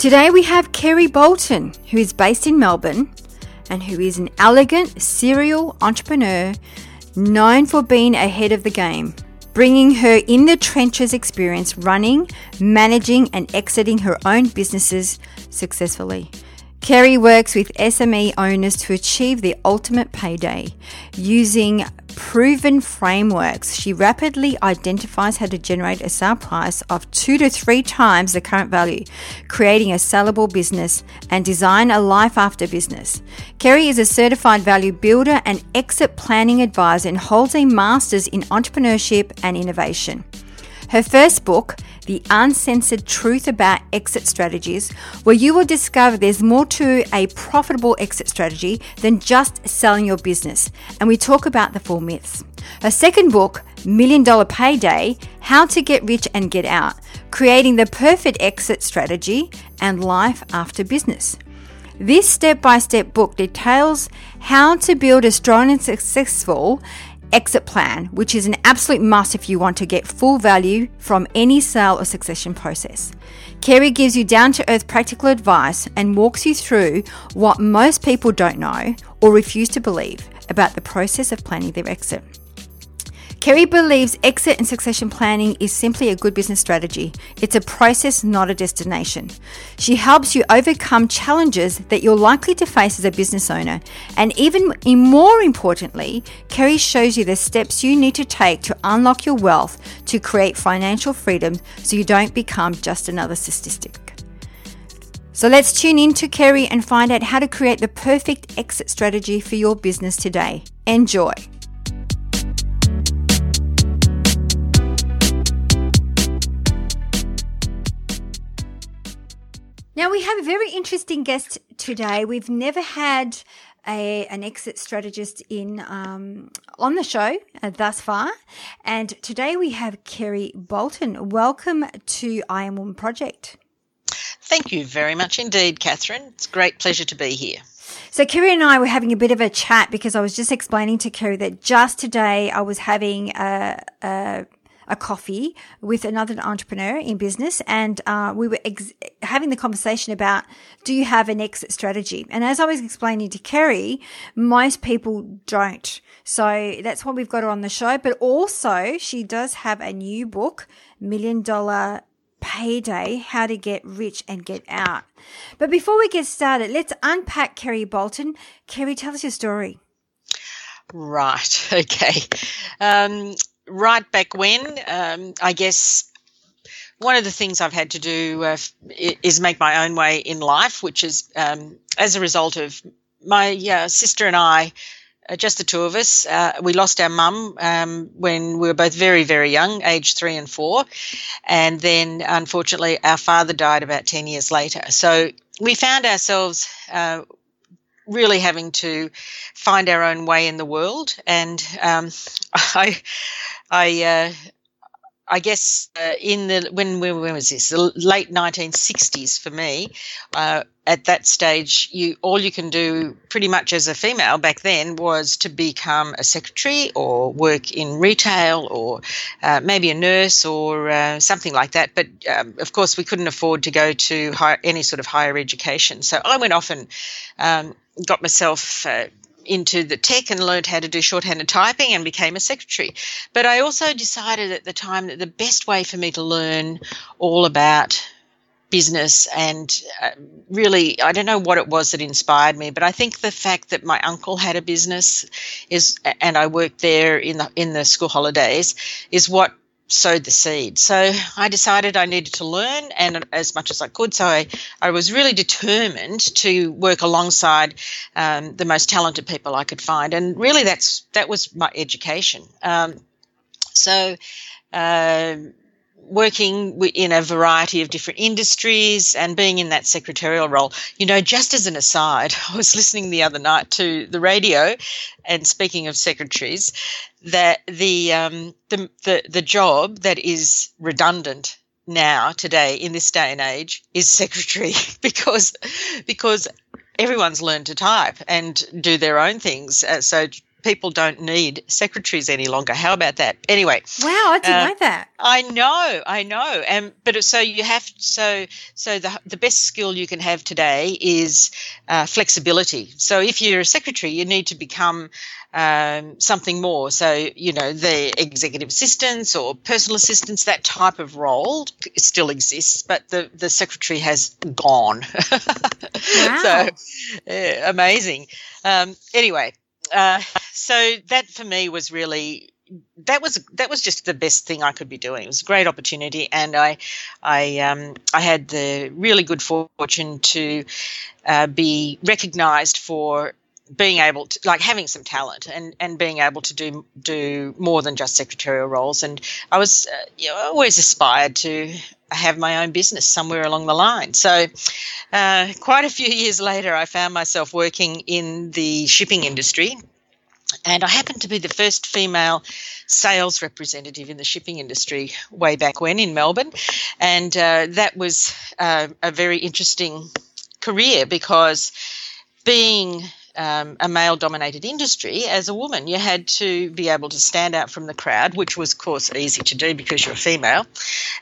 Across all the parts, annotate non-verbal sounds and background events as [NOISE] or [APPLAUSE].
Today we have Kerry Boulton, who is based in Melbourne and who is an elegant serial entrepreneur known for being ahead of the game, bringing her in the trenches experience running, managing, and exiting her own businesses successfully. Kerry works with SME owners to achieve the ultimate payday using proven frameworks. She rapidly identifies how to generate a sale price of two to three times the current value, creating a sellable business and design a life after business. Kerry is a certified value builder and exit planning advisor and holds a master's in entrepreneurship and innovation. Her first book, The Uncensored Truth About Exit Strategies, where you will discover there's more to a profitable exit strategy than just selling your business. And we talk about the four myths. Her second book, Million Dollar Payday How to Get Rich and Get Out, creating the perfect exit strategy and life after business. This step by step book details how to build a strong and successful exit plan, which is an absolute must if you want to get full value from any sale or succession process. Kerry gives you down to earth practical advice and walks you through what most people don't know or refuse to believe about the process of planning their exit. Kerry believes exit and succession planning is simply a good business strategy. It's a process, not a destination. She helps you overcome challenges that you're likely to face as a business owner. And even more importantly, Kerry shows you the steps you need to take to unlock your wealth to create financial freedom so you don't become just another statistic. So let's tune in to Kerry and find out how to create the perfect exit strategy for your business today. Enjoy. Now, we have a very interesting guest today. We've never had a, an exit strategist in um, on the show uh, thus far, and today we have Kerry Boulton. Welcome to I Am Woman Project. Thank you very much indeed, Catherine. It's a great pleasure to be here. So Kerry and I were having a bit of a chat because I was just explaining to Kerry that just today I was having a, a a coffee with another entrepreneur in business, and uh, we were ex- having the conversation about do you have an exit strategy? And as I was explaining to Kerry, most people don't. So that's why we've got her on the show. But also, she does have a new book, Million Dollar Payday How to Get Rich and Get Out. But before we get started, let's unpack Kerry Boulton. Kerry, tell us your story. Right. [LAUGHS] Okay. Um, right back when, um, I guess one of the things I've had to do uh, is make my own way in life, which is um, as a result of my uh, sister and I, uh, just the two of us. Uh, we lost our mum um, when we were both very, very young, age three and four. And then, unfortunately, our father died about 10 years later. So we found ourselves uh, really having to find our own way in the world. And um, [LAUGHS] I, I, uh, I guess uh, in the when when was this? The late 1960s for me. Uh, at that stage, you all you can do pretty much as a female back then was to become a secretary or work in retail or uh, maybe a nurse or uh, something like that. But um, of course, we couldn't afford to go to high, any sort of higher education. So I went off and um, got myself uh, into the tech and learned how to do shorthand and typing and became a secretary. But I also decided at the time that the best way for me to learn all about business and uh, really i don't know what it was that inspired me but i think the fact that my uncle had a business is and i worked there in the in the school holidays is what sowed the seed. So i decided i needed to learn and as much as i could. So i, I was really determined to work alongside um, the most talented people i could find. And really that's that was my education. Um, so uh, working in a variety of different industries and being in that secretarial role. You know, just as an aside, [LAUGHS] I was listening the other night to the radio, and speaking of secretaries, that the um, the, the the job that is redundant now today in this day and age is secretary [LAUGHS] because because everyone's learned to type and do their own things. Uh, so people don't need secretaries any longer. How about that? Anyway. Wow, I didn't uh, know that. I know, I know. And but so you have so so the the best skill you can have today is uh, flexibility. So if you're a secretary, you need to become um, something more. So, you know, the executive assistants or personal assistants, that type of role still exists, but the, the secretary has gone. [LAUGHS] Wow. so, uh, amazing. Um, anyway, uh, so that for me was really that was that was just the best thing I could be doing. It was a great opportunity, and I I um, I had the really good fortune to uh, be recognised for being able to like having some talent and and being able to do do more than just secretarial roles. And I was uh, you know, always aspired to have my own business somewhere along the line. So, uh, quite a few [LAUGHS] years later, I found myself working in the shipping industry. And I happened to be the first female sales representative in the shipping industry way back when in Melbourne. And uh, that was uh, a very interesting career because being um, a male dominated industry, as a woman, you had to be able to stand out from the crowd, which was, of course, easy to do because you're a female.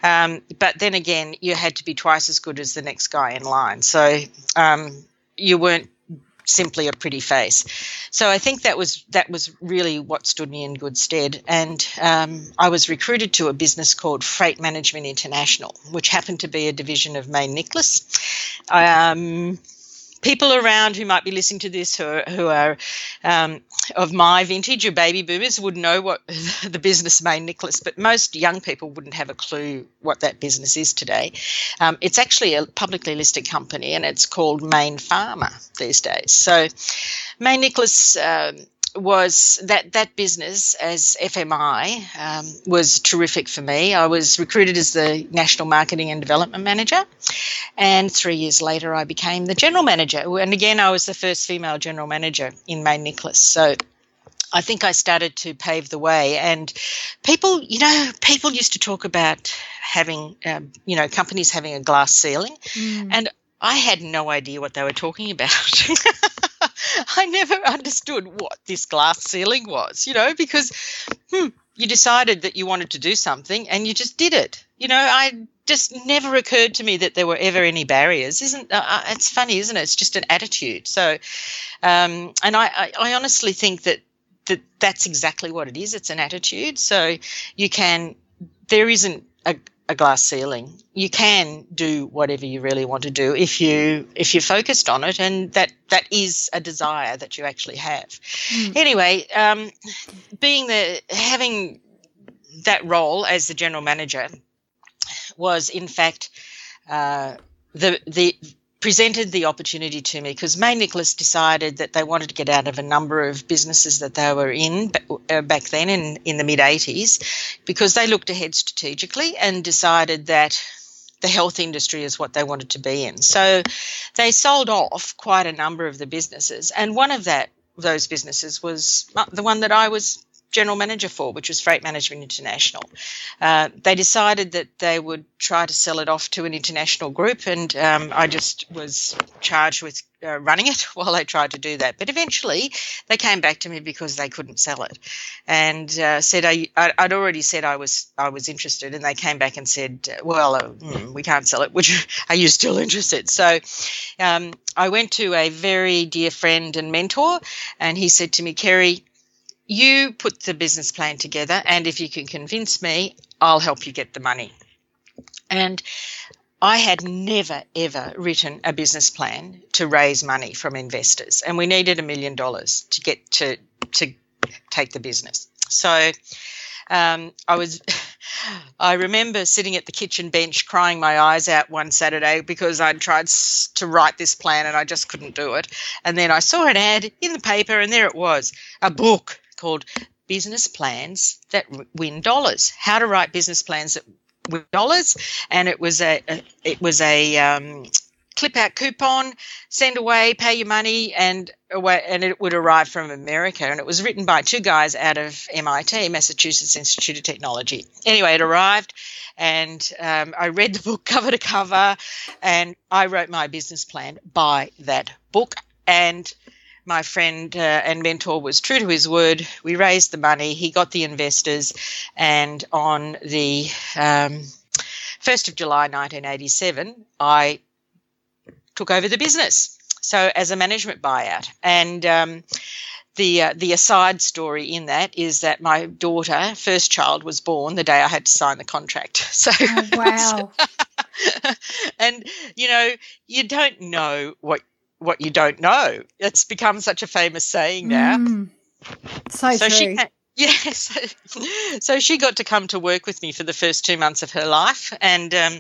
Um, but then again, you had to be twice as good as the next guy in line. So um, you weren't simply a pretty face. So I think that was that was really what stood me in good stead. And um, I was recruited to a business called Freight Management International, which happened to be a division of Mayne Nicholas. Um, people around who might be listening to this who are, who are um, of my vintage or baby boomers would know what [LAUGHS] the business Mayne Nicholas, but most young people wouldn't have a clue what that business is today. Um, it's actually a publicly listed company and it's called Mayne Pharma these days. So Mayne Nicholas. Um, was that that business as FMI um, was terrific for me. I was recruited as the national marketing and development manager, and three years later I became the general manager. And again, I was the first female general manager in Mayne Nicholas. So. I think I started to pave the way, and people, you know, people used to talk about having, um, you know, companies having a glass ceiling, mm. and I had no idea what they were talking about. [LAUGHS] [LAUGHS] I never understood what this glass ceiling was, you know, because hmm, you decided that you wanted to do something and you just did it. You know, I just never occurred to me that there were ever any barriers. Isn't uh, uh it's funny, isn't it? It's just an attitude. So, um, and I, I, I honestly think that that that's exactly what it is. It's an attitude. So you can there isn't a a glass ceiling. You can do whatever you really want to do if you if you're focused on it, and that that is a desire that you actually have. Mm. Anyway, um, being the having that role as the general manager was in fact uh, the the presented the opportunity to me because Mayne Nicholas decided that they wanted to get out of a number of businesses that they were in uh, back then in, in the mid 80s because they looked ahead strategically and decided that the health industry is what they wanted to be in. So they sold off quite a number of the businesses and one of that those businesses was the one that I was general manager for, which was Freight Management International. Uh, they decided that they would try to sell it off to an international group, and um, I just was charged with uh, running it [LAUGHS] while they tried to do that. But eventually, they came back to me because they couldn't sell it, and uh, said I, would already said I was I was interested, and they came back and said, "Well, hmm, we can't sell it. [LAUGHS] Which are you still interested?" So, um, I went to a very dear friend and mentor, and he said to me, "Kerry." You put the business plan together, and if you can convince me, I'll help you get the money. And I had never ever written a business plan to raise money from investors, and we needed a million dollars to get to to take the business. So um, I was. [LAUGHS] I remember sitting at the kitchen bench crying my eyes out one Saturday because I'd tried to write this plan and I just couldn't do it. And then I saw an ad in the paper, and there it was a book called Business Plans That Win Dollars How to Write Business Plans That with dollars, and it was a, a it was a um, clip out coupon, send away, pay your money, and away, and it would arrive from America. And it was written by two guys out of MIT, Massachusetts Institute of Technology. Anyway, it arrived, and um, I read the book [LAUGHS] cover to cover, and I wrote my business plan by that book. And my friend uh, and mentor was true to his word. We raised the money, he got the investors, and on the um, 1st of July 1987, I took over the business. So, as a management buyout. And um, the uh, the aside story in that is that my daughter, first child, was born the day I had to sign the contract. [LAUGHS] So oh, wow. [LAUGHS] and you know, you don't know what what you don't know. It's become such a famous saying now. Mm, so, so true. She, [LAUGHS] Yes. so she got to come to work with me for the first two months of her life, and um,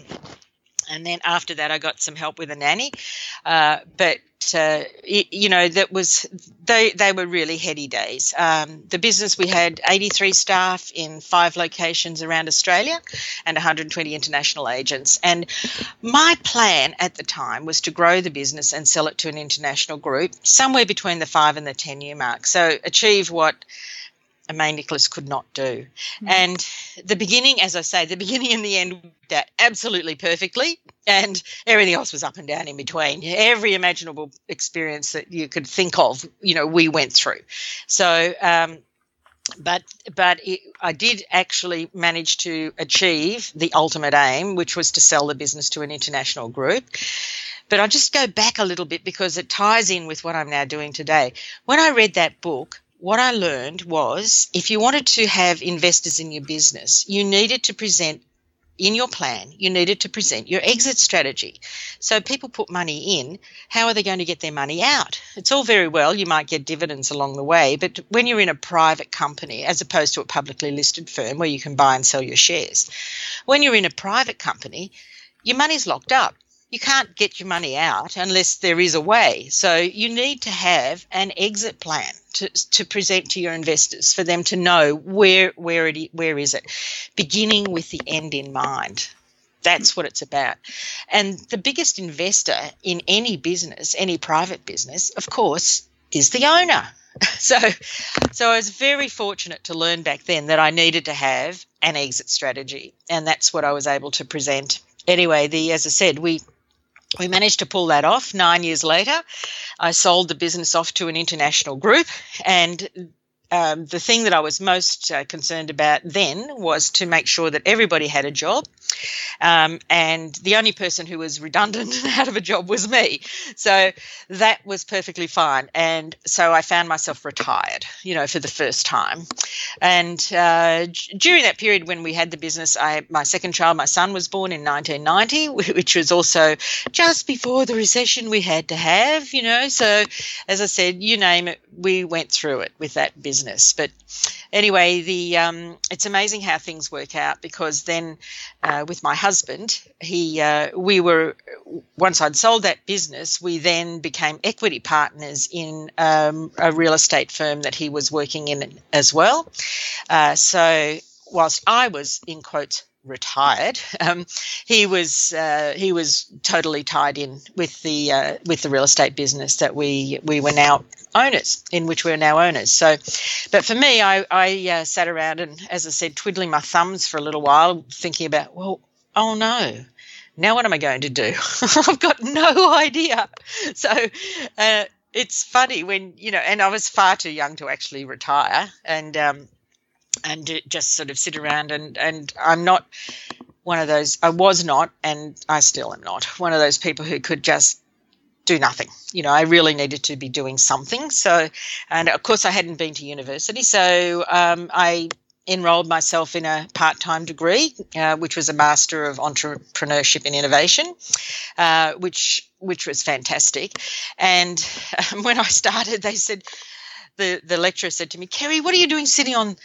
and then after that, I got some help with a nanny. Uh, but uh, it, you know, that was they they were really heady days. Um, the business we had 83 staff in five locations around Australia, and 120 international agents. And my plan at the time was to grow the business and sell it to an international group somewhere between the five and the 10 year mark. So achieve what Mayne Nicholas could not do. Mm. And the beginning, as I say, the beginning and the end that absolutely perfectly, and everything else was up and down in between. Every imaginable experience that you could think of, you know, we went through. So, um, but but it, I did actually manage to achieve the ultimate aim, which was to sell the business to an international group. But I'll just go back a little bit because it ties in with what I'm now doing today. When I read that book, what I learned was if you wanted to have investors in your business, you needed to present in your plan, you needed to present your exit strategy. So people put money in, how are they going to get their money out? It's all very well, you might get dividends along the way, but when you're in a private company, as opposed to a publicly listed firm where you can buy and sell your shares, when you're in a private company, your money's locked up you can't get your money out unless there is a way. So you need to have an exit plan to, to present to your investors for them to know where where it where is it, beginning with the end in mind. That's what it's about. And the biggest investor in any business, any private business, of course, is the owner. [LAUGHS] So, so I was very fortunate to learn back then that I needed to have an exit strategy, and that's what I was able to present. Anyway, the as I said, we we managed to pull that off nine years later. I sold the business off to an international group, and um, the thing that I was most uh, concerned about then was to make sure that everybody had a job. Um, and the only person who was redundant [LAUGHS] and out of a job was me. So that was perfectly fine. And so I found myself retired, you know, for the first time. And uh, during that period when we had the business, I, my second child, my son, was born in 1990, [LAUGHS] which was also just before the recession we had to have, you know. So as I said, you name it, we went through it with that business. But anyway, the um, it's amazing how things work out because then uh, with my husband, he uh, we were once I'd sold that business, we then became equity partners in um, a real estate firm that he was working in as well. Uh, so whilst I was in quotes retired, [LAUGHS] um, he was uh, he was totally tied in with the uh, with the real estate business that we we were now owners in which we're now owners. So, but for me, I I uh, sat around and, as I said, twiddling my thumbs for a little while, thinking about well, oh no. Now what am I going to do? [LAUGHS] I've got no idea. So uh, it's funny when you know, and I was far too young to actually retire, and um, and just sort of sit around and and I'm not one of those I was not and I still am not one of those people who could just do nothing. You know I really needed to be doing something. So and of course I hadn't been to university. So um, I enrolled myself in a part-time degree uh, which was a master of entrepreneurship and innovation uh, which which was fantastic. And um, [LAUGHS] when I started they said the, the lecturer said to me, Kerry, what are you doing sitting on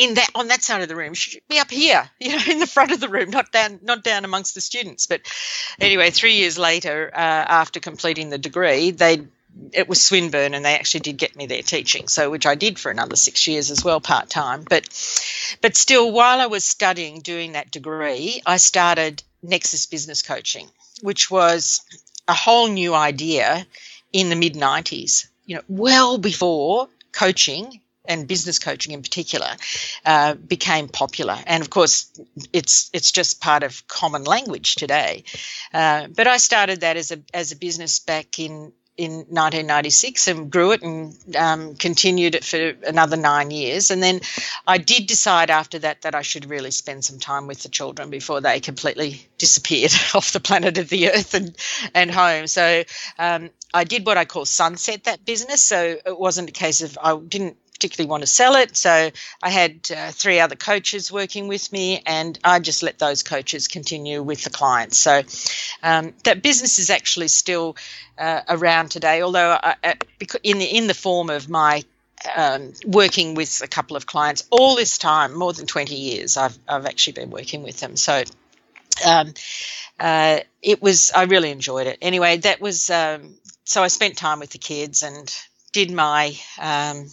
in that on that side of the room. Should be up here [LAUGHS] you know in the front of the room not down not down amongst the students. But anyway three years later uh, after completing the degree they it was swinburne and they actually did get me there teaching so which i did for another six years as well part-time. But but still while i was studying doing that degree i started nexus business coaching which was a whole new idea in the mid 90s you know well before coaching and business coaching in particular uh, became popular. And of course, it's it's just part of common language today. Uh, but I started that as a as a business back in in 1996 and grew it and um, continued it for another nine years. And then I did decide after that that I should really spend some time with the children before they completely disappeared [LAUGHS] off the planet of the earth and, and home. So um, I did what I call sunset that business. So it wasn't a case of I didn't particularly want to sell it. So I had uh, three other coaches working with me, and I just let those coaches continue with the clients. So um, that business is actually still uh, around today, although I, uh, uh, in the in the form of my um, working with a couple of clients all this time, more than 20 years, I've, I've actually been working with them. So um, uh, it was, I really enjoyed it. Anyway, that was, um, so I spent time with the kids and did my um,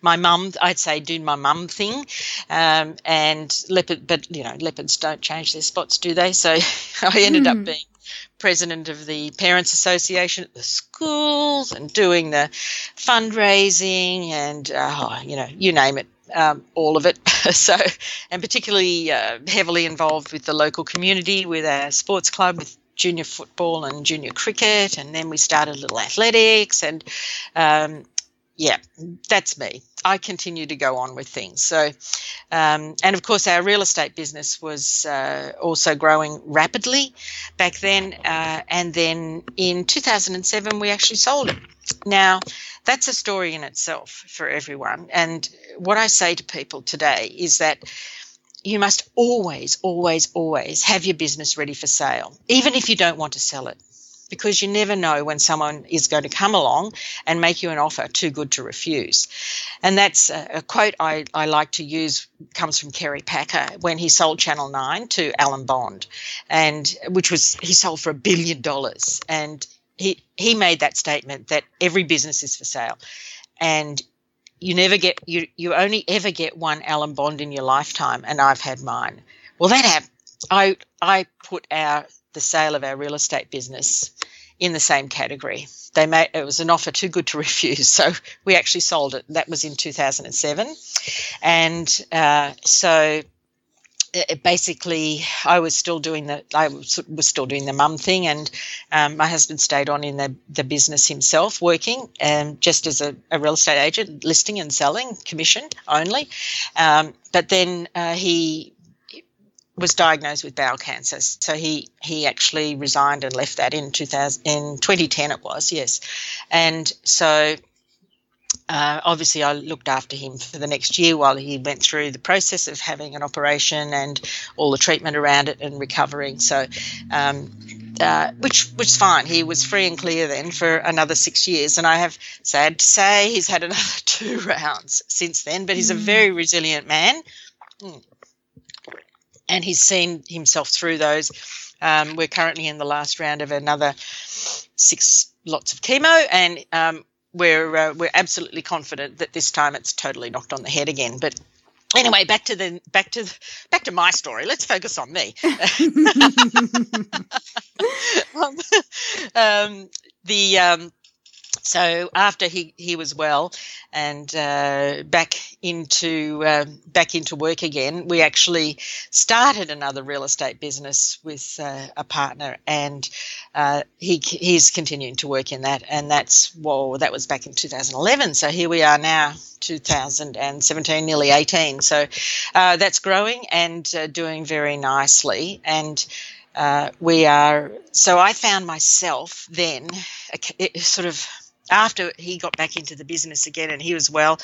my mum, I'd say, do my mum thing. Um, and leopard, but you know, leopards don't change their spots, do they? So [LAUGHS] I ended mm. up hmm. being president of the Parents Association at the schools and doing the fundraising and, uh, you know, you name it. Um, all of it. [LAUGHS] so, and particularly uh, heavily involved with the local community, with our sports club, with junior football and junior cricket, and then we started a little athletics, and um, yeah, that's me. I continue to go on with things. So, um, and of course, our real estate business was uh, also growing rapidly back then. Uh, and then in 2007, we actually sold it. Now, that's a story in itself for everyone. And what I say to people today is that you must always, always, always have your business ready for sale, even if you don't want to sell it because you never know when someone is going to come along and make you an offer too good to refuse. And that's a, a quote I, I like to use comes from Kerry Packer when he sold Channel 9 to Alan Bond, and which was he sold for a billion dollars. And he, he made that statement that every business is for sale. And you never get you you only ever get one Alan Bond in your lifetime, and I've had mine. Well, that happened. I I put our the sale of our real estate business in the same category. They made it was an offer too good to [LAUGHS] refuse, so we actually sold it. That was in 2007, and uh, so it basically I was still doing the I was, still doing the mum thing, and um, my husband stayed on in the, the business himself, working um, just as a, a, real estate agent, listing and selling, commission only. Um, but then uh, he was diagnosed with bowel cancer. So he he actually resigned and left that in 2000 in 2010 it was yes, and so. Uh, obviously, I looked after him for the next year while he went through the process of having an operation and all the treatment around it and recovering. So, um, uh, which was fine. He was free and clear then for another six years. And I have sad to say he's had another [LAUGHS] two rounds since then, but he's mm. a very resilient man. Mm and he's seen himself through those. Um, we're currently in the last round of another six lots of chemo, and um, we're uh, we're absolutely confident that this time it's totally knocked on the head again. But anyway back to the back to back to my story let's focus on me um, [LAUGHS] [LAUGHS] um, the um, so after he, he was well and uh, back into uh, back into work again, we actually started another real estate business with uh, a partner, and uh, he he's continuing to work in that, and that's well that was back in 2011. So here we are now, 2017, nearly 18. So uh, that's growing and uh, doing very nicely, and. we are so I found myself then sort of after he got back into the business again and he was well,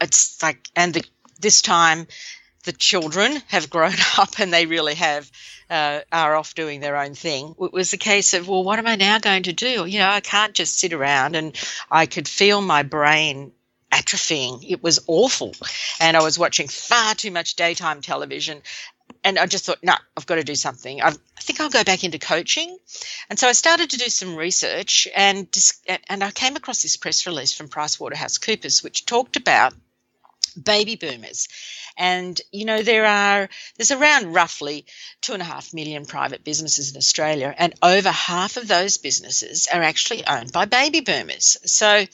it's like, and the, this time the children have grown [LAUGHS] up and they really have uh, are off doing their own thing. It was a case of, well, what am I now going to do? You know, I can't just sit around, and I could feel my brain atrophying. It was awful, and I was watching far too much daytime television, and I just thought, no, I've got to do something. I've, i think I'll go back into coaching. And so I started to do some research and, and I came across this press release from PricewaterhouseCoopers, which talked about baby boomers. And, you know, there are, there's around roughly two and a half million private businesses in Australia, and over half of those businesses are actually owned by baby boomers. So,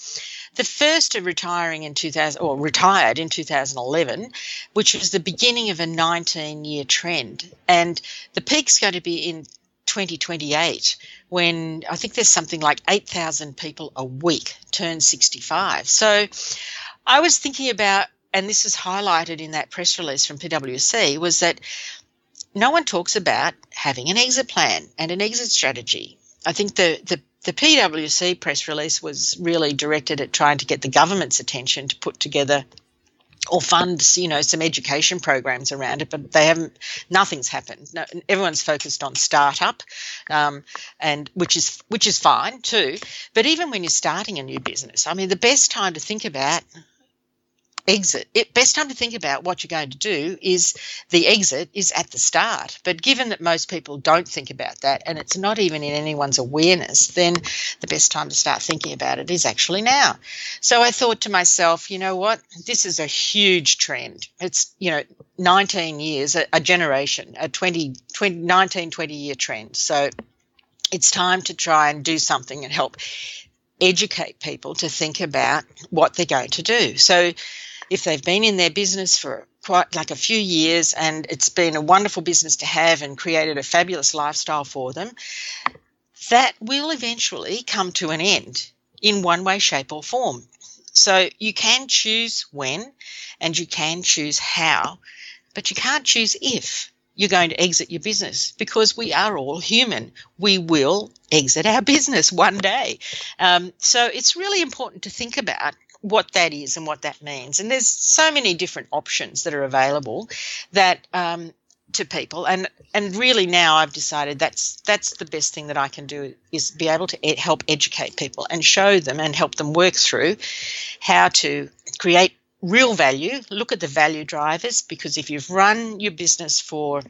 the first are retiring in 2000 or retired in 2011, which was the beginning of a 19 year trend. And the peak's going to be in 2028 when I think there's something like 8,000 people a week turn 65. So I was thinking about, and this is highlighted in that press release from PwC, was that no one talks about having an exit plan and an exit strategy. I think the, the the PwC press release was really directed at trying to get the government's attention to put together or fund, you know, some education programs around it, but they haven't. Nothing's happened. No, everyone's focused on startup, um, and which is which is fine too. But even when you're starting a new business, I mean, the best time to think about exit it best time to think about what you're going to do is the exit is at the start. But given that most people don't think about that and it's not even in anyone's awareness then the best time to start thinking about it is actually now. So i thought to myself you know what? This is a huge trend. It's you know 19 years a, a generation a 20, 20 19 20 year trend. So it's time to try and do something and help educate people to think about what they're going to do. So if they've been in their business for quite like a few years and it's been a wonderful business to have and created a fabulous lifestyle for them, that will eventually come to an end in one way, shape, or form. So you can choose when and you can choose how, but you can't choose if you're going to exit your business because we are all human. We will exit our [LAUGHS] business one day. Um, so it's really important to think about what that is and what that means. And there's so many different options that are available that um, to people, and and really now I've decided that's that's the best thing that I can do is be able to help educate people and show them and help them work through how to create real value. Look at the value drivers because if you've run your business for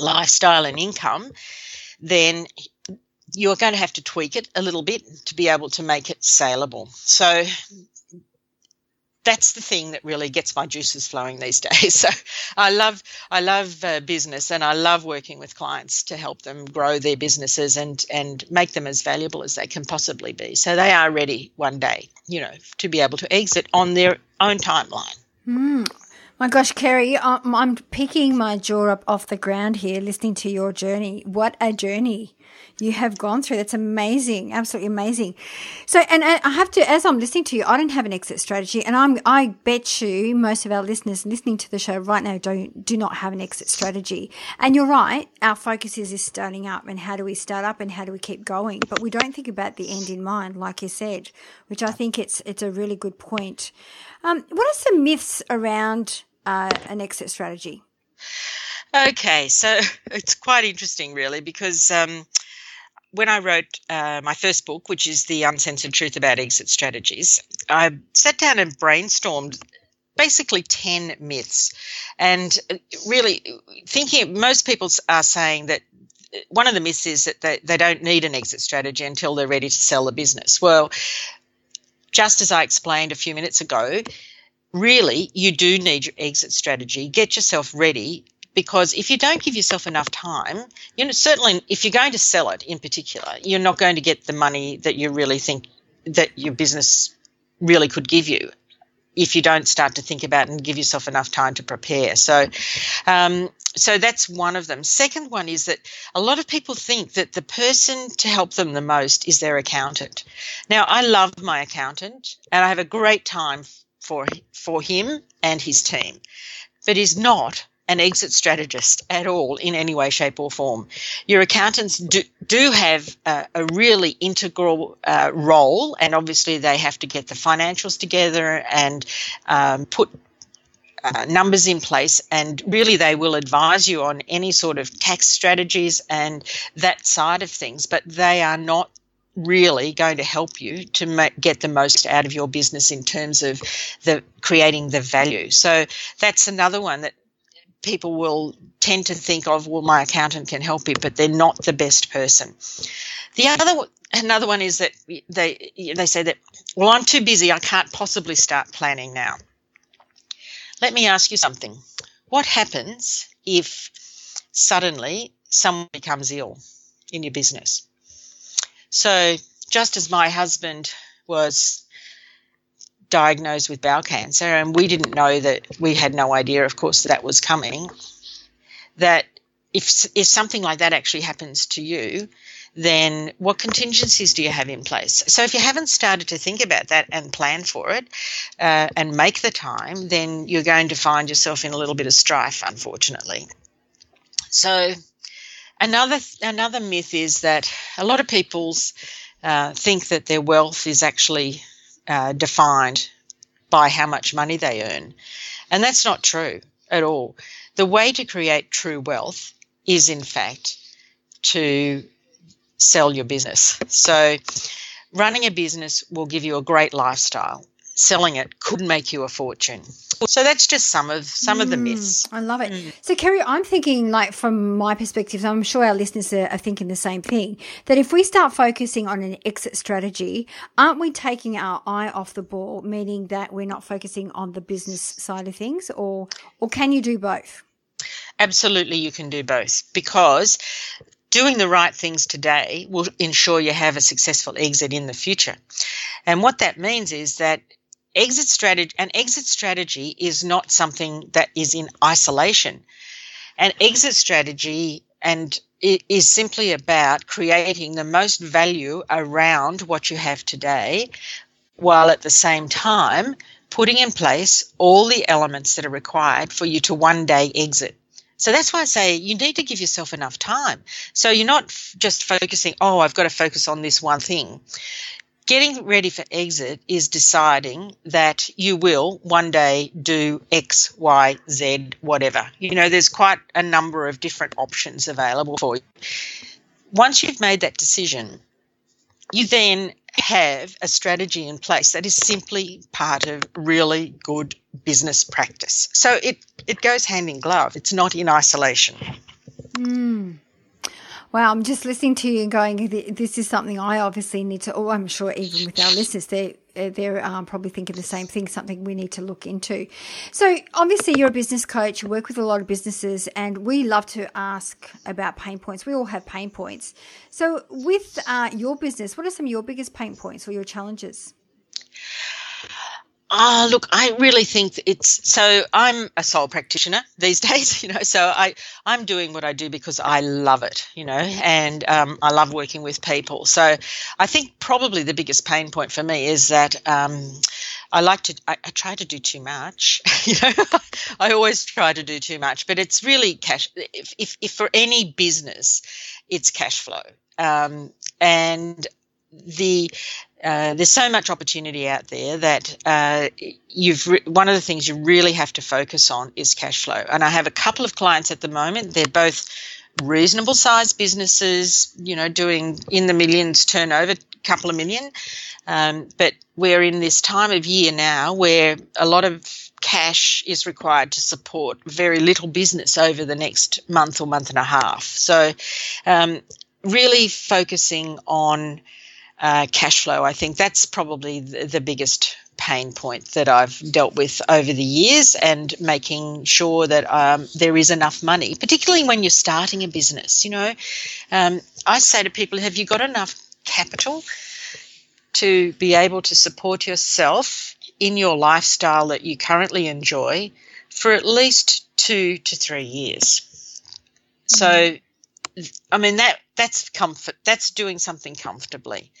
lifestyle and income, then you're going to have to tweak it a little bit to be able to make it saleable. So that's the thing that really gets my juices flowing these [LAUGHS] days. So I love I love uh, business and I love working with clients to help them grow their businesses and and make them as valuable as they can possibly be. So they are ready one day, you know, to be able to exit on their own timeline. Mm. My gosh, Kerry, I'm, I'm picking my jaw up off the ground here listening to your journey. What a journey you have gone through. That's amazing. Absolutely amazing. So, and I have to, as I'm listening to you, I don't have an exit strategy. And I'm, I bet you most of our listeners listening to the show right now don't, do not have an exit strategy. And you're right. Our focus is, is starting up and how do we start up and how do we keep going? But we don't think about the end in mind, like you said, which I think it's, it's a really good point. Um, what are some myths around uh, an exit strategy? Okay, so [LAUGHS] it's quite interesting, really, because um, when I wrote uh, my first book, which is The Uncensored Truth About Exit Strategies, I sat down and brainstormed basically 10 myths. And uh, really, thinking, most people are saying that uh, one of the myths is that they, they don't need an exit strategy until they're ready to sell the business. Well, just as I explained a few minutes ago, really you do need your exit strategy. Get yourself ready because if you don't give yourself enough time, you know, certainly if you're going to sell it in particular, you're not going to get the money that you really think that your business really could give you if you don't start to think about and give yourself enough time to prepare. So, um, so that's one of them. Second one is that a lot of people think that the person to help them the most is their accountant. Now, I love my accountant, and I have a great time for for him and his team, but he's not an exit strategist at all in any way, shape, or form. Your accountants do, do have a, really integral uh, role, and obviously they have to get the financials together and um, put uh, numbers in place, and really they will advise you on any sort of tax strategies and that side of things, but they are not really going to help you to make, get the most out of your business in terms of the creating the value. So that's another one that people will tend to think of, well, my accountant can help you, but they're not the best person. The other another one is that they they say that, well, I'm too busy, I can't possibly start planning now. Let me ask you something. What happens if suddenly someone becomes ill in your business? So, just as my husband was diagnosed with bowel cancer, and we didn't know that we had no idea, of course, that that was coming. That if if something like that actually happens to you, then what contingencies do you have in place? So if you haven't started to think about that and plan for it uh, and make the time, then you're going to find yourself in a little bit of strife, unfortunately. So another another myth is that a lot of people's uh, think that their wealth is actually uh, defined by how much money they earn. And that's not true at all. The way to create true wealth is, in fact, to sell your business. So, running a business will give you a great lifestyle selling it could make you a fortune. So that's just some of some mm, of the mm, myths. I love it. Mm. So Kerry, I'm thinking like from my perspective, I'm sure our listeners are, are thinking the same thing. That if we start focusing on an exit strategy, aren't we taking our eye off the ball? Meaning that we're not focusing on the business side of things, or or can you do both? Absolutely, you can do both because doing the right things today will ensure you have a successful exit in the future. And what that means is that exit strategy an exit strategy is not something that is in isolation. An exit strategy and it is simply about creating the most value around what you have today while at the same time putting in place all the elements that are required for you to one day exit. So that's why I say you need to give yourself enough time. So you're not just focusing, oh, I've got to focus on this one thing getting ready for exit is deciding that you will one day do X, Y, Z, whatever. You know, there's quite a number of different options available for you. Once you've made that decision, you then have a strategy in place that is simply part of really good business practice. So it, it goes hand in glove, it's not in isolation. Mm. Wow, I'm just listening to you and going, this is something I obviously need to, oh, I'm sure even with our listeners, they're, they're um, probably thinking the same thing, something we need to look into. So, obviously, you're a business coach, you work with a lot of businesses, and we love to ask about pain points. We all have pain points. So, with uh, your business, what are some of your biggest pain points or your challenges? Oh, look, I really think it's so. I'm a sole practitioner these [LAUGHS] days, you know. So I I'm doing what I do because I love it, you know, and um, I love working with people. So I think probably the biggest pain point for me is that um, I like to I, I, try to do too much. [LAUGHS] you know, [LAUGHS] I always try to do too much, but it's really cash. If if, if for any business, it's cash flow. Um, and the uh, there's so much opportunity out there that uh, you've re- one of the things you really have to focus on is cash flow. And I have a couple of clients at the moment. They're both reasonable sized businesses, you know, doing in the millions turnover, couple of million. Um, but we're in this time of year now where a lot of cash is required to support very little business over the next month or month and a half. So, um, really focusing on uh, cash flow. I think that's probably the, biggest pain point that I've dealt with over the years and making sure that um, there is enough money, particularly when you're starting a business. You know, um, I say to people, have you got enough capital to be able to support yourself in your lifestyle that you currently enjoy for at least two to three years? So, I mean that that's comfort. That's doing something comfortably.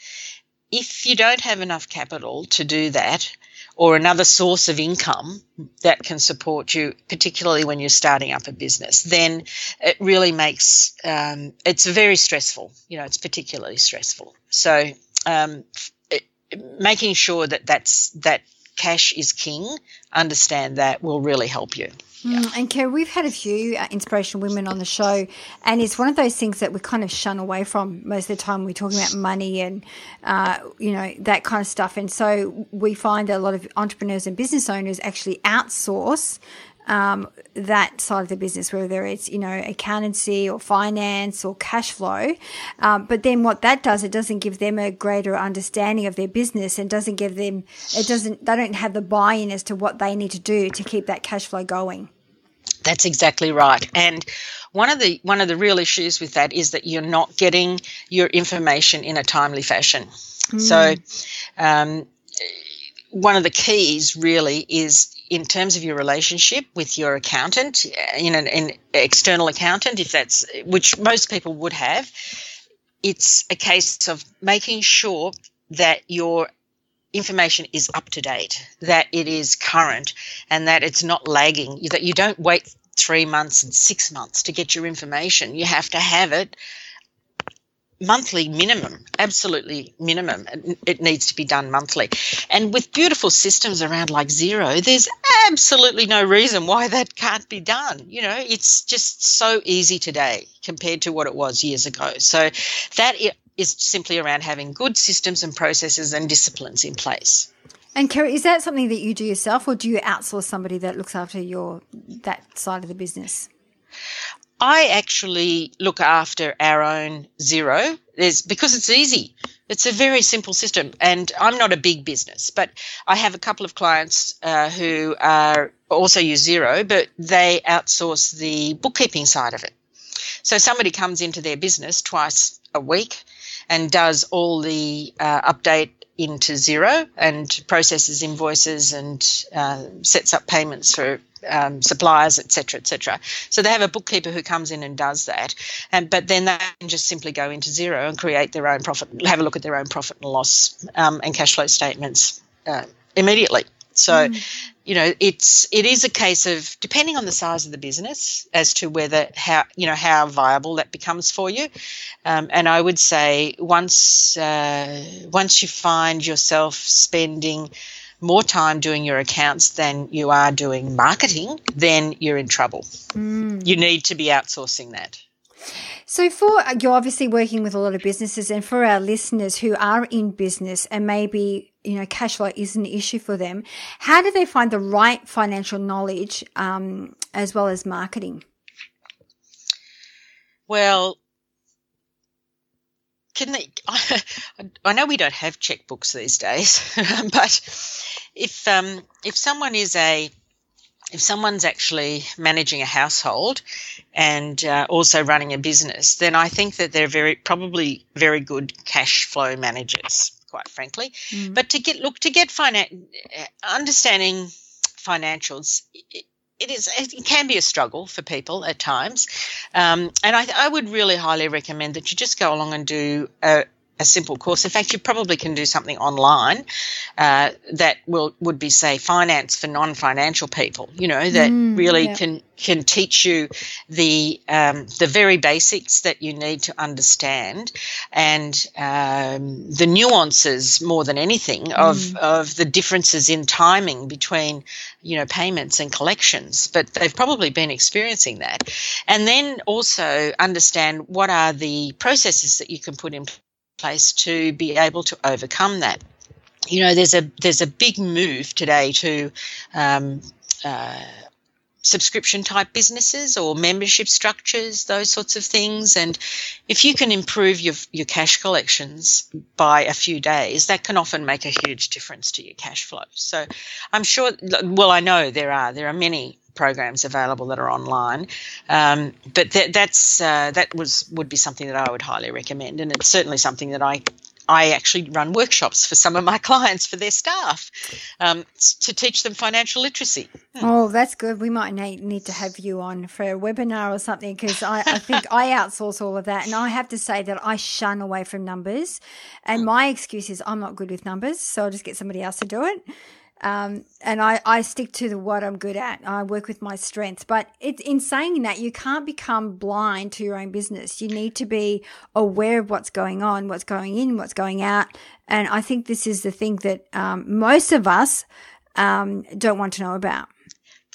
If you don't have enough capital to do that, or another source of income that can support you, particularly when you're starting up a business, then it really makes um, it's very stressful. You know, it's particularly stressful. So, um, it, making sure that that's that cash is king, understand that will really help you. Yeah. Mm, and Kerry, we've had a few uh, inspirational women on the show, and it's one of those things that we kind of shun away from most of the time. We're talking about money and, uh, you know, that kind of stuff. And so we find that a lot of entrepreneurs and business owners actually outsource um, that side of the business, whether it's you know accountancy or finance or cash flow. Um, but then what that does, it doesn't give them a greater understanding of their business and doesn't give them it doesn't they don't have the buy-in as to what they need to do to keep that cash flow going. That's exactly right. And one of the one of the real issues with that is that you're not getting your information in a timely fashion. Mm. So um, one of the keys really is in terms of your relationship with your accountant, uh, in an, an external accountant, if that's which most people would have, it's a case of making sure that your information is up to date, that it is current, and that it's not lagging, that you don't wait three months and six months to get your information. You have to have it monthly minimum, absolutely minimum. It needs to be done monthly. And with beautiful systems around like Xero, there's absolutely no reason why that can't be done. You know, it's just so easy today compared to what it was years ago. So that is simply around having good systems and processes and disciplines in place. And Kerry, is that something that you do yourself, or do you outsource somebody that looks after your that side of the business? I actually look after our own Xero There's because it's easy. It's a very simple system, and I'm not a big business, but I have a couple of clients uh, who are also use Xero, but they outsource the bookkeeping side of it. So somebody comes into their business twice a week and does all the uh, update into Xero and processes invoices and uh, sets up payments for um, suppliers, etc., etc. So they have a bookkeeper who comes in and does that, and but then they can just simply go into Xero and create their own profit, have a look at their own profit and loss um, and cash flow statements uh, immediately. So, mm. you know, it's it is a case of depending on the size of the business as to whether how you know how viable that becomes for you. Um, and I would say once uh, once you find yourself spending more time doing your accounts than you are doing marketing, then you're in trouble. Mm. You need to be outsourcing that. So, for you're obviously working with a lot of businesses, and for our listeners who are in business and maybe you know cash flow is an issue for them, how do they find the right financial knowledge um, as well as marketing? Well, can they? [LAUGHS] I, I know we don't have checkbooks these days, [LAUGHS] but if um, if someone is a if someone's actually managing a household and uh, also running a business, then I think that they're very probably very good cash flow managers, quite frankly. Mm. But to get look to get finan- understanding financials, it, is it can be a struggle for people at times, um, and I, I, would really highly recommend that you just go along and do a, a simple course. In fact, you probably can do something online uh, that will would be say finance for non-financial people. You know that mm, really yeah. can can teach you the um, the very basics that you need to understand and um, the nuances more than anything of mm. of the differences in timing between you know payments and collections. But they've probably been experiencing that, and then also understand what are the processes that you can put in place to be able to overcome that. You know, there's a there's a big move today to um, uh, subscription type businesses or membership structures, those sorts of things. And if you can improve your, your cash collections by a few days, that can often make a huge difference to your cash flow. So I'm sure, well, I know there are, there are many programs available that are online. Um, but that, that's uh, that was would be something that I would highly recommend, and it's certainly something that I I actually run workshops for some of my [LAUGHS] clients for their staff um, to teach them financial literacy. Hmm. Oh, that's good. We might need, need to have you on for a webinar or something because I, I, think [LAUGHS] I outsource all of that. And I have to say that I shun away from numbers. And hmm. my excuse is I'm not good with numbers. So I'll just get somebody else to do it. Um, and I, I stick to the what I'm good at. I work with my strengths. But it, in saying that, you can't become blind to your own business. You need to be aware of what's going on, what's going in, what's going out. And I think this is the thing that um, most of us um, don't want to know about.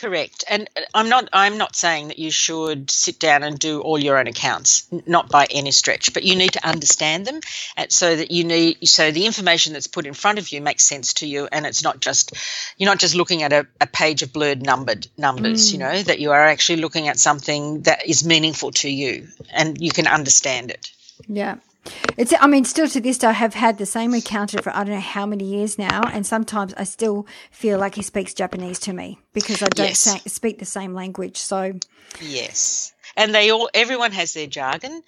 Correct. And uh, I'm not I'm not saying that you should sit down and do all your own accounts, not by any stretch, but you need to understand them and so that you need so the information that's put in front of you makes sense to you and it's not just you're not just looking at a, a page of blurred numbered numbers, mm. you know, that you are actually looking at something that is meaningful to you and you can understand it. Yeah. It's, I mean, still to this day, I have had the same accountant for I don't know how many years now, and sometimes I still feel like he speaks Japanese to me because I don't yes. say, speak the same language. So, yes, and they all, everyone has their jargon,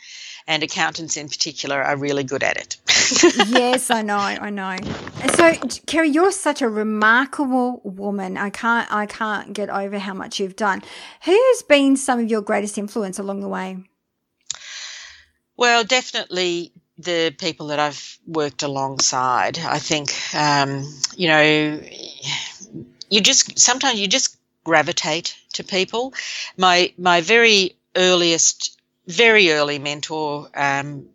and accountants in particular are really good at it. [LAUGHS] yes, I know, I know. So, Kerry, you're such a remarkable woman. I can't, I can't get over how much you've done. Who has been some of your greatest influence along the way? Well, definitely the people that I've worked alongside. I think, um, you know, you just sometimes you just gravitate to people. My my very earliest, very early mentor. Um,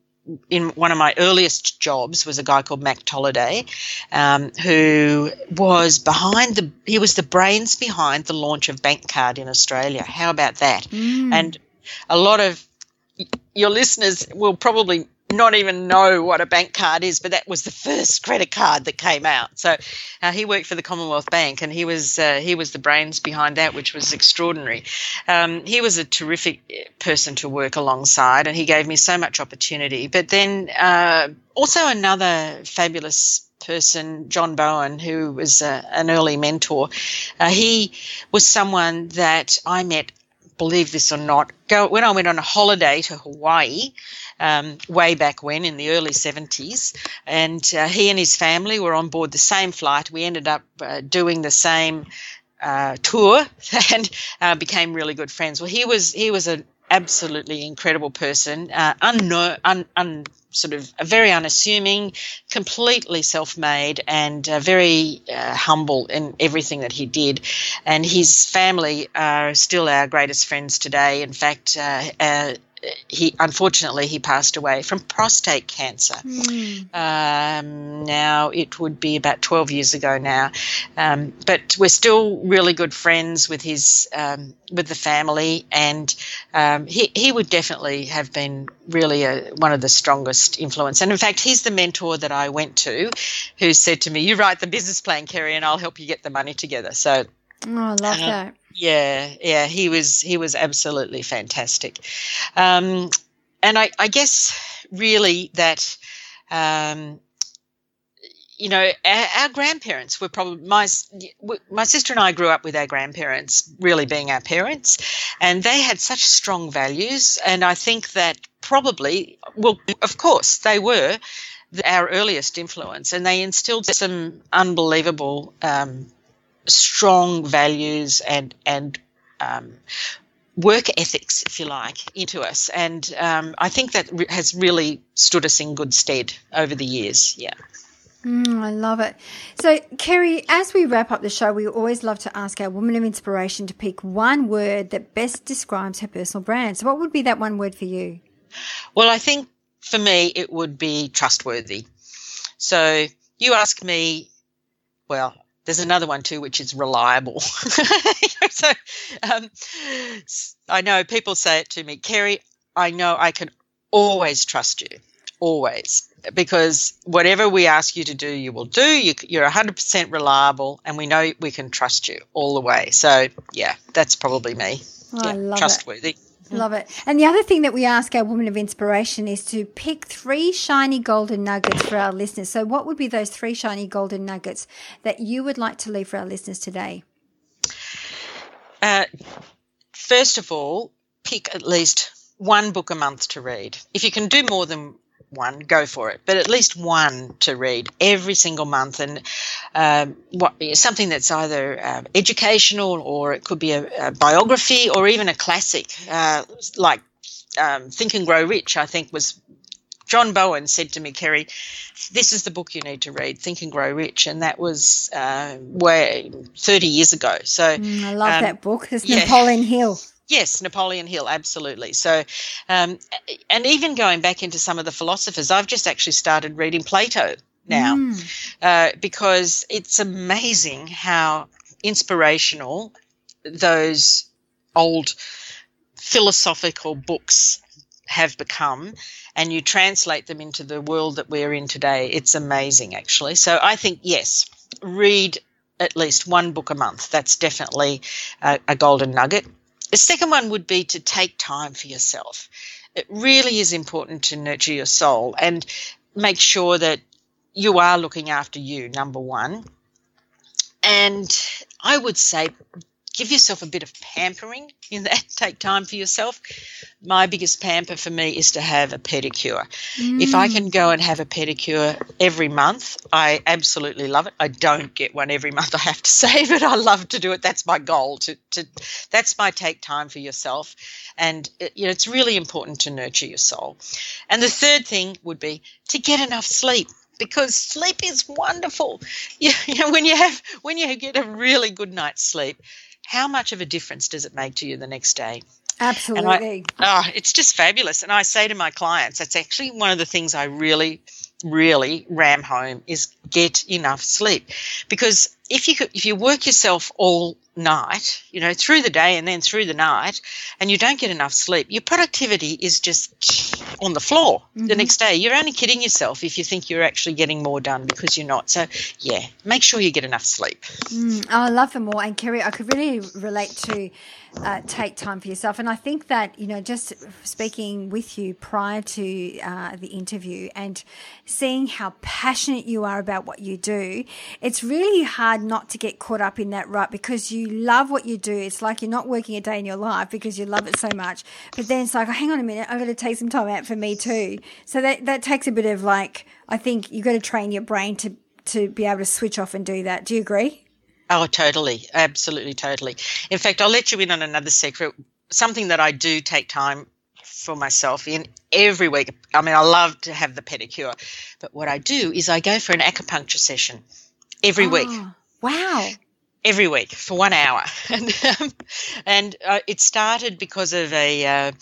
in one of my earliest jobs was a guy called Mac Tolliday, um, who was behind the he was the brains behind the launch of Bankcard in Australia. How about that? Mm. And a lot of your listeners will probably not even know what a bank card is, but that was the first credit card that came out. So uh, he worked for the Commonwealth Bank, and he was uh, he was the brains behind that, which was extraordinary. Um, he was a terrific uh, person to work alongside, and he gave me so much opportunity. But then uh, also another fabulous person, John Bowen, who was uh, an early mentor. Uh, he was someone that I met believe this or not, go when I went on a holiday to Hawaii, um, way back when in the early 70s, and uh, he and his family were on board the same flight. We ended up uh, doing the same uh, tour [LAUGHS] and uh, became really good friends. Well, he was he was an absolutely incredible person, uh, unknown, un, un, sort of very unassuming, completely self-made, and uh, very uh, humble in everything that he did. And his family are still our greatest friends today. In fact, uh, uh he unfortunately he passed away from prostate cancer. Mm. Um, now it would be about twelve years ago now, um, but we're still really good friends with his um, with the family, and um, he he would definitely have been really a, one of the strongest influence. And in fact, he's the mentor that I went to, who said to me, "You write the business plan, Kerry, and I'll help you get the money together." So. Oh, I love uh, that. Yeah, yeah, he was he was absolutely fantastic, um, and I, I, guess really that. Um, you know, our, our, grandparents were probably my my sister and I grew up with our grandparents really being our parents, and they had such strong values. And I think that probably, well, of course, they were our earliest influence, and they instilled some unbelievable um, strong values and and um, work ethics, if you like, into us. And um, I think that re- has really stood us in good stead over the years. Yeah. Mm, I love it. So, Kerry, as we wrap up the show, we always love to ask our woman of inspiration to pick one word that best describes her personal brand. So, what would be that one word for you? Well, I think for me, it would be trustworthy. So, you ask me, well, there's another one too, which is reliable. [LAUGHS] so um, I know people say it to me, Kerry. I know I can always trust you, always. because whatever we ask you to do, you will do. You, you're 100% reliable, and we know we can trust you all the way. So, yeah, that's probably me. Oh, yeah, I love trustworthy. it. Love it. And the other thing that we ask our women of inspiration is to pick three shiny golden nuggets for our listeners. So, what would be those three shiny golden nuggets that you would like to leave for our listeners today? Uh, first of all, pick at least one book a month to read. If you can do more than one, go for it, but at least one to read every single month, and um, what something that's either uh, educational or it could be a, a, biography or even a classic, uh, like um, Think and Grow Rich. I think was John Bowen said to me, Kerry, this is the book you need to read, Think and Grow Rich, and that was uh, way thirty years ago. So mm, I love um, that book. It's yeah. Napoleon Hill. Yes, Napoleon Hill, absolutely. So, um, and even going back into some of the philosophers, I've just actually started reading Plato now mm. uh, because it's amazing how inspirational those old philosophical books have become and you translate them into the world that we're in today it's amazing actually so i think yes read at least one book a month that's definitely a, a golden nugget the second one would be to take time for yourself. It really is important to nurture your soul and make sure that you are looking after you, number one. And I would say give yourself a bit of pampering in that. [LAUGHS] Take time for yourself. My biggest pamper for me is to have a pedicure. Mm. If I can go and have a pedicure every month, I absolutely love it. I don't get one every month, [LAUGHS] I have to say, but I love to do it. That's my goal. To, to that's my take time for yourself, and you know it's really important to nurture your soul. And the third thing would be to get enough sleep because sleep is wonderful. You, [LAUGHS] you know, when you have when you get a really good night's sleep, how much of a difference does it make to you the next day? Absolutely. I, oh, it's just fabulous. And I say to my clients, that's actually one of the things I really, really ram home is get enough sleep. Because if you if you work yourself all night, you know, through the day and then through the night, and you don't get enough sleep, your productivity is just on the floor mm-hmm. the next day. You're only kidding yourself if you think you're actually getting more done because you're not. So, yeah, make sure you get enough sleep. Mm, oh, I love them all. And Kerry, I could really relate to uh, take time for yourself. And I think that, you know, just speaking with you prior to uh, the interview and seeing how passionate you are about what you do, it's really hard not to get caught up in that rut because you love what you do. It's like you're not working a day in your life because you love it so much. But then it's like, oh, hang on a minute, I've got to take some time out for me too. So that, that takes a bit of like, I think you've got to train your brain to, to be able to switch off and do that. Do you agree? Oh, totally. Absolutely, totally. In fact, I'll let you in on another secret. Something that I do take time for myself in every week. I mean, I love to have the pedicure, but what I do is I go for an acupuncture session every oh, week. Wow every week for one hour, [LAUGHS] and um, and uh, it started because of a uh,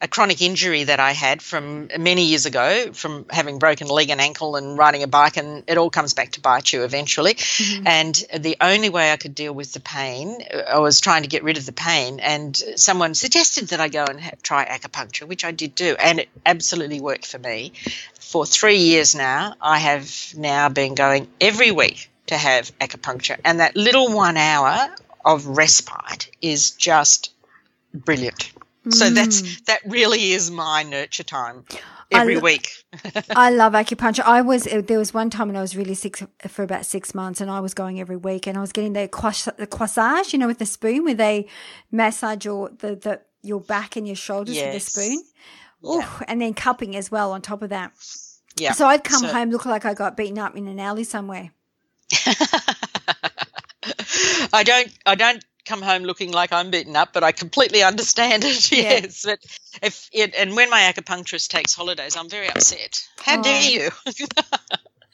a chronic injury that I had from many years ago from having broken leg and ankle and riding a bike, and it all comes back to bite you eventually. Mm-hmm. And the only way I could deal with the pain, I was trying to get rid of the pain, and someone suggested that I go and ha- try acupuncture, which I did do, and it absolutely worked for me. For three years now, I have now been going every week to have acupuncture. And that little one hour of respite is just brilliant. Mm. So that's that really is my nurture time every week. [LAUGHS] I love [LAUGHS] acupuncture. I was there was one time when I was really sick for about six months, and I was going every week, and I was getting the the corsage, you know, with the spoon, where they massage your the, the your back and your shoulders yes. with the spoon. Yeah. And then cupping as well on top of that. Yeah. So I'd come so, home look like I got beaten up in an alley somewhere. [LAUGHS] I don't. I don't come home looking like I'm beaten up, but I completely understand it. [LAUGHS] Yeah. Yes, but if it and when my acupuncturist takes holidays, I'm very upset. How oh. dare you? [LAUGHS]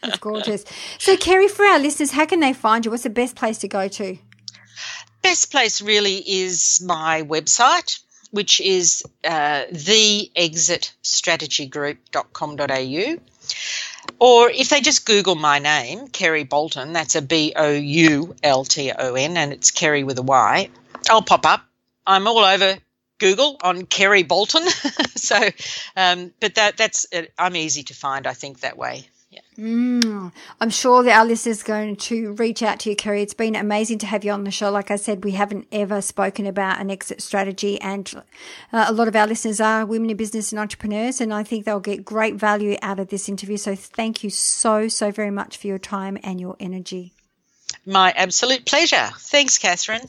That's gorgeous. So, Kerry, for our listeners, how can they find you? What's the best place to go to? Best place really is my website, which is uh, theexitstrategygroup.com.au. Or if they just Google my name, Kerry Boulton, that's a B O U L T O N, and it's Kerry with a Y, I'll pop up. I'm all over Google on Kerry Boulton. [LAUGHS] so, um, but that that's uh, I'm easy to find. I think that way. Yeah. Mm, I'm sure that our listeners are going to reach out to you, Kerry. It's been amazing to have you on the show. Like I said, we haven't ever spoken about an exit strategy, and uh, a lot of our listeners are women in business and entrepreneurs, and I think they'll get great value out of this interview. So thank you so, so very much for your time and your energy. My absolute pleasure. Thanks, Catherine.